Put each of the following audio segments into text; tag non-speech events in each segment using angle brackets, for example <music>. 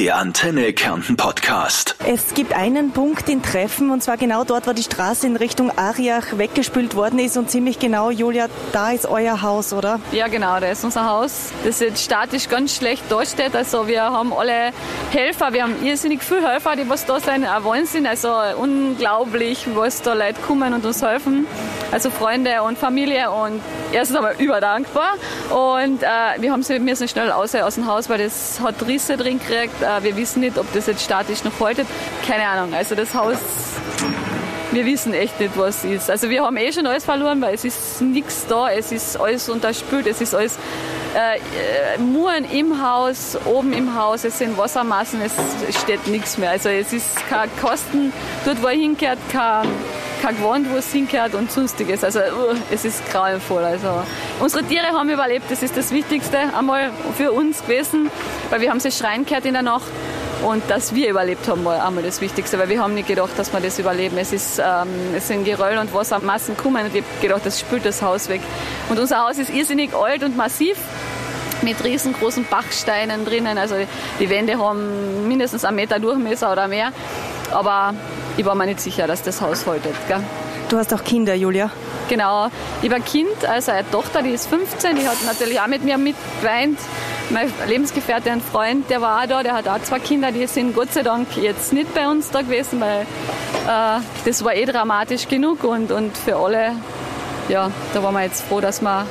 Der Antenne Kärnten Podcast. Es gibt einen Punkt in Treffen und zwar genau dort, wo die Straße in Richtung Ariach weggespült worden ist und ziemlich genau, Julia, da ist euer Haus, oder? Ja, genau, da ist unser Haus, das jetzt statisch ganz schlecht dasteht. Also wir haben alle Helfer, wir haben irrsinnig viele Helfer, die was da sind, auch Wahnsinn. Also unglaublich, was da Leute kommen und uns helfen. Also Freunde und Familie und erstens einmal überdankbar und äh, wir haben sie müssen schnell aus, aus dem Haus, weil das hat Risse drin gekriegt. Äh, wir wissen nicht, ob das jetzt statisch noch haltet. Keine Ahnung. Also das Haus wir wissen echt nicht, was ist. Also wir haben eh schon alles verloren, weil es ist nichts da, es ist alles unterspült, es ist alles äh, äh, Muren im Haus, oben im Haus, es sind Wassermassen, es steht nichts mehr. Also es ist kein Kosten, dort wo er hinkehrt, kein, kein Gewand, wo es hinkehrt und sonstiges. Also uh, es ist grauenvoll. Also unsere Tiere haben überlebt, das ist das Wichtigste einmal für uns gewesen, weil wir haben sie schreien gehört in der Nacht. Und dass wir überlebt haben, war einmal das Wichtigste, weil wir haben nicht gedacht, dass wir das überleben. Es, ist, ähm, es sind Geröll und Wassermassen gekommen und ich habe gedacht, das spült das Haus weg. Und unser Haus ist irrsinnig alt und massiv mit riesengroßen Bachsteinen drinnen. Also die Wände haben mindestens einen Meter Durchmesser oder mehr. Aber ich war mir nicht sicher, dass das Haus haltet. Gell? Du hast auch Kinder, Julia? Genau. Ich habe ein Kind, also eine Tochter, die ist 15, die hat natürlich auch mit mir mitgeweint mein Lebensgefährte, ein Freund, der war auch da, der hat auch zwei Kinder, die sind Gott sei Dank jetzt nicht bei uns da gewesen, weil äh, das war eh dramatisch genug und, und für alle, ja, da waren wir jetzt froh, dass wir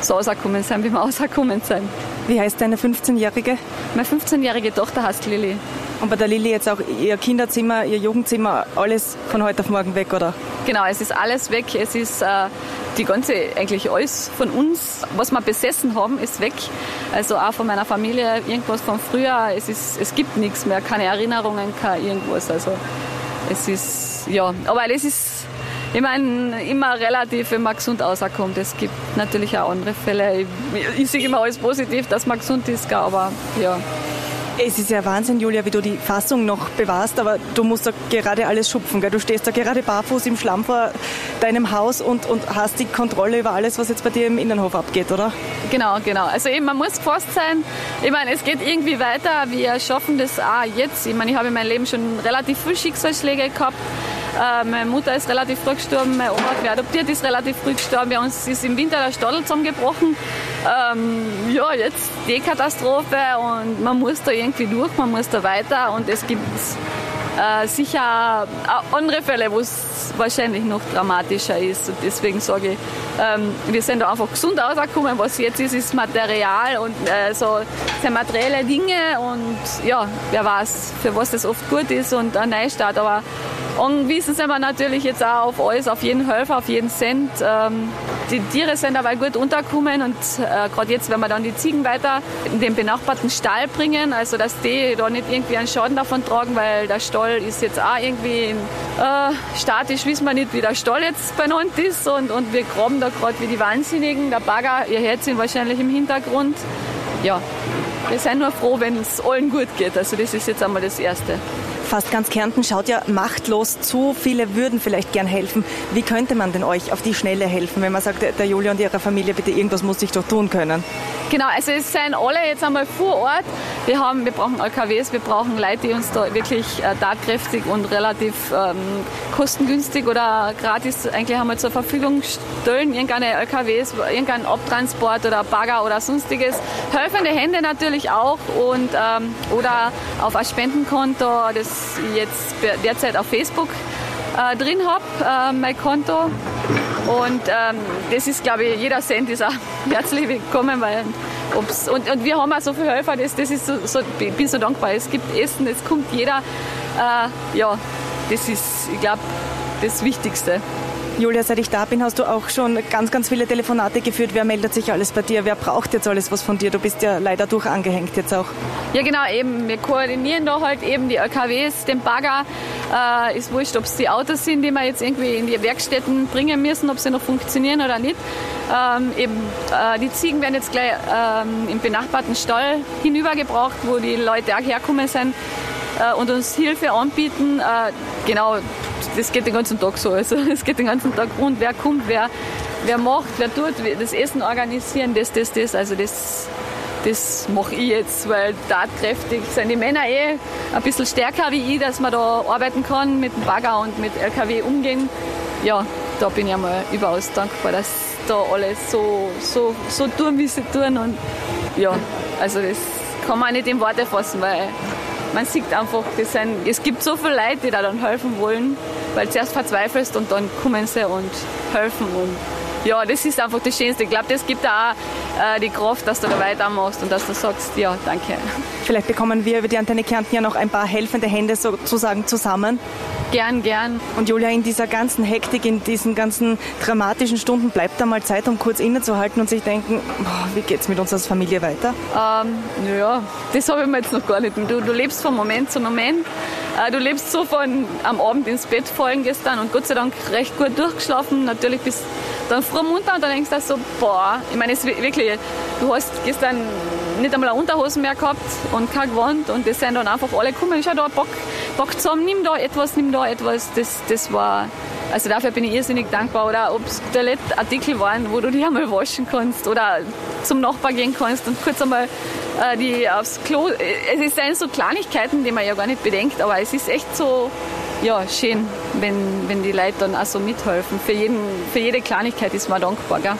so rausgekommen sind, wie wir <laughs> rausgekommen sind. Wie heißt deine 15-Jährige? Meine 15-jährige Tochter heißt Lilly. Und bei der Lilly jetzt auch ihr Kinderzimmer, ihr Jugendzimmer, alles von heute auf morgen weg, oder? Genau, es ist alles weg. Es ist äh, die ganze, eigentlich alles von uns, was wir besessen haben, ist weg. Also auch von meiner Familie, irgendwas von früher. Es, ist, es gibt nichts mehr, keine Erinnerungen, kein irgendwas. Also es ist, ja, aber es ist, ich meine, immer relativ, wenn man gesund rauskommt. Es gibt natürlich auch andere Fälle. Ich, ich sehe immer alles positiv, dass man gesund ist, aber ja. Es ist ja Wahnsinn, Julia, wie du die Fassung noch bewahrst, aber du musst da gerade alles schupfen. Gell? Du stehst da gerade barfuß im Schlamm vor deinem Haus und, und hast die Kontrolle über alles, was jetzt bei dir im Innenhof abgeht, oder? Genau, genau. Also eben, man muss gefasst sein. Ich meine, es geht irgendwie weiter. Wir schaffen das auch jetzt. Ich meine, ich habe in meinem Leben schon relativ viele Schicksalsschläge gehabt. Äh, meine Mutter ist relativ früh gestorben, mein Oma mich adoptiert, ist relativ früh gestorben. Bei uns ist im Winter der Stadel zusammengebrochen. Ähm, ja, jetzt die Katastrophe und man muss da irgendwie durch, man muss da weiter und es gibt äh, sicher andere Fälle, wo es wahrscheinlich noch dramatischer ist. Und deswegen sage ich, ähm, wir sind da einfach gesund rausgekommen. Was jetzt ist, ist Material und äh, so sind materielle Dinge und ja, wer weiß, für was das oft gut ist und ein Neustart. Aber angewiesen sind wir natürlich jetzt auch auf alles, auf jeden Helfer, auf jeden Cent. Ähm, die Tiere sind dabei gut untergekommen und äh, gerade jetzt, wenn wir dann die Ziegen weiter in den benachbarten Stall bringen, also dass die da nicht irgendwie einen Schaden davon tragen, weil der Stall ist jetzt auch irgendwie äh, statisch, wissen wir nicht, wie der Stall jetzt benannt ist und, und wir graben da gerade wie die Wahnsinnigen. Der Bagger, ihr hört ihn wahrscheinlich im Hintergrund. Ja, wir sind nur froh, wenn es allen gut geht. Also das ist jetzt einmal das Erste. Fast ganz Kärnten schaut ja machtlos zu. Viele würden vielleicht gern helfen. Wie könnte man denn euch auf die Schnelle helfen, wenn man sagt, der Julia und ihre Familie, bitte irgendwas muss ich doch tun können? Genau, also es sind alle jetzt einmal vor Ort. Wir, haben, wir brauchen LKWs, wir brauchen Leute, die uns da wirklich äh, tatkräftig und relativ ähm, kostengünstig oder gratis eigentlich einmal zur Verfügung stellen. Irgendeine LKWs, irgendein Abtransport oder Bagger oder sonstiges. Helfende Hände natürlich auch und ähm, oder auf ein Spendenkonto, das jetzt derzeit auf Facebook äh, drin habe, äh, mein Konto. Und ähm, das ist, glaube ich, jeder Cent ist auch <laughs> herzlich willkommen, weil ob's, und, und wir haben auch so viele Helfer, das, das ist so, so, ich bin so dankbar. Es gibt Essen, es kommt jeder. Äh, ja, das ist, ich glaube, das Wichtigste. Julia, seit ich da bin, hast du auch schon ganz, ganz viele Telefonate geführt. Wer meldet sich alles bei dir? Wer braucht jetzt alles was von dir? Du bist ja leider durchangehängt jetzt auch. Ja, genau, eben. Wir koordinieren da halt eben die LKWs, den Bagger. Äh, ist wurscht, ob es die Autos sind, die wir jetzt irgendwie in die Werkstätten bringen müssen, ob sie noch funktionieren oder nicht. Ähm, eben, äh, die Ziegen werden jetzt gleich ähm, im benachbarten Stall hinübergebracht, wo die Leute auch herkommen sind äh, und uns Hilfe anbieten. Äh, genau, das geht den ganzen Tag so. Also <laughs> es geht den ganzen Tag rund, wer kommt, wer, wer macht, wer tut, das Essen organisieren, das, das, das. Also das, das mache ich jetzt, weil tatkräftig sind die Männer eh ein bisschen stärker wie ich, dass man da arbeiten kann, mit dem Bagger und mit LKW umgehen. Ja, da bin ich einmal überaus dankbar, dass da alle so, so, so tun, wie sie tun. Und ja, also das kann man nicht in Worte fassen, weil man sieht einfach, sind, es gibt so viele Leute, die da dann helfen wollen, weil zuerst verzweifelst und dann kommen sie und helfen und ja, das ist einfach das Schönste. Ich glaube, das gibt auch äh, die Kraft, dass du da weitermachst und dass du sagst, ja, danke. Vielleicht bekommen wir über die Antenne Kärnten ja noch ein paar helfende Hände sozusagen zusammen. Gern, gern. Und Julia, in dieser ganzen Hektik, in diesen ganzen dramatischen Stunden bleibt da mal Zeit, um kurz innezuhalten und sich denken, boah, wie geht's mit uns als Familie weiter? Ähm, ja, das habe ich mir jetzt noch gar nicht. Du, du lebst von Moment zu Moment. Äh, du lebst so von am Abend ins Bett fallen gestern und Gott sei Dank recht gut durchgeschlafen. Natürlich bis dann früh munter und dann denkst du so, boah, ich meine, es wirklich, du hast gestern nicht einmal eine Unterhose mehr gehabt und kein Gewand und das sind dann einfach alle gekommen, schau da, pack, pack zusammen, nimm da etwas, nimm da etwas, das, das war, also dafür bin ich irrsinnig dankbar. Oder ob es Toilettartikel waren, wo du die einmal waschen kannst oder zum Nachbar gehen kannst und kurz einmal die aufs Klo, es sind so Kleinigkeiten, die man ja gar nicht bedenkt, aber es ist echt so, ja, schön, wenn, wenn die Leute dann auch so mithelfen. Für, jeden, für jede Kleinigkeit ist man dankbar. Gell?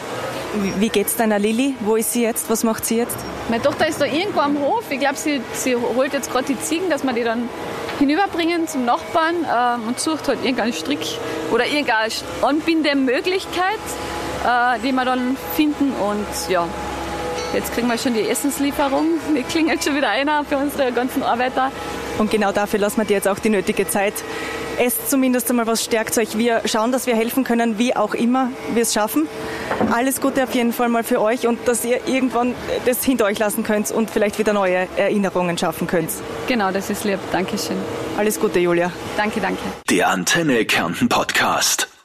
Wie geht's deiner Lilly? Wo ist sie jetzt? Was macht sie jetzt? Meine Tochter ist da irgendwo am Hof. Ich glaube, sie, sie holt jetzt gerade die Ziegen, dass wir die dann hinüberbringen zum Nachbarn ähm, und sucht halt irgendeinen Strick oder irgendeine Anbindemöglichkeit, äh, die wir dann finden. Und ja, jetzt kriegen wir schon die Essenslieferung. Die klingelt schon wieder einer für unsere ganzen Arbeiter. Und genau dafür lassen wir dir jetzt auch die nötige Zeit. Esst zumindest einmal was, stärkt euch. Wir schauen, dass wir helfen können, wie auch immer wir es schaffen. Alles Gute auf jeden Fall mal für euch und dass ihr irgendwann das hinter euch lassen könnt und vielleicht wieder neue Erinnerungen schaffen könnt. Genau, das ist lieb. Dankeschön. Alles Gute, Julia. Danke, danke. Der Antenne Kärnten Podcast.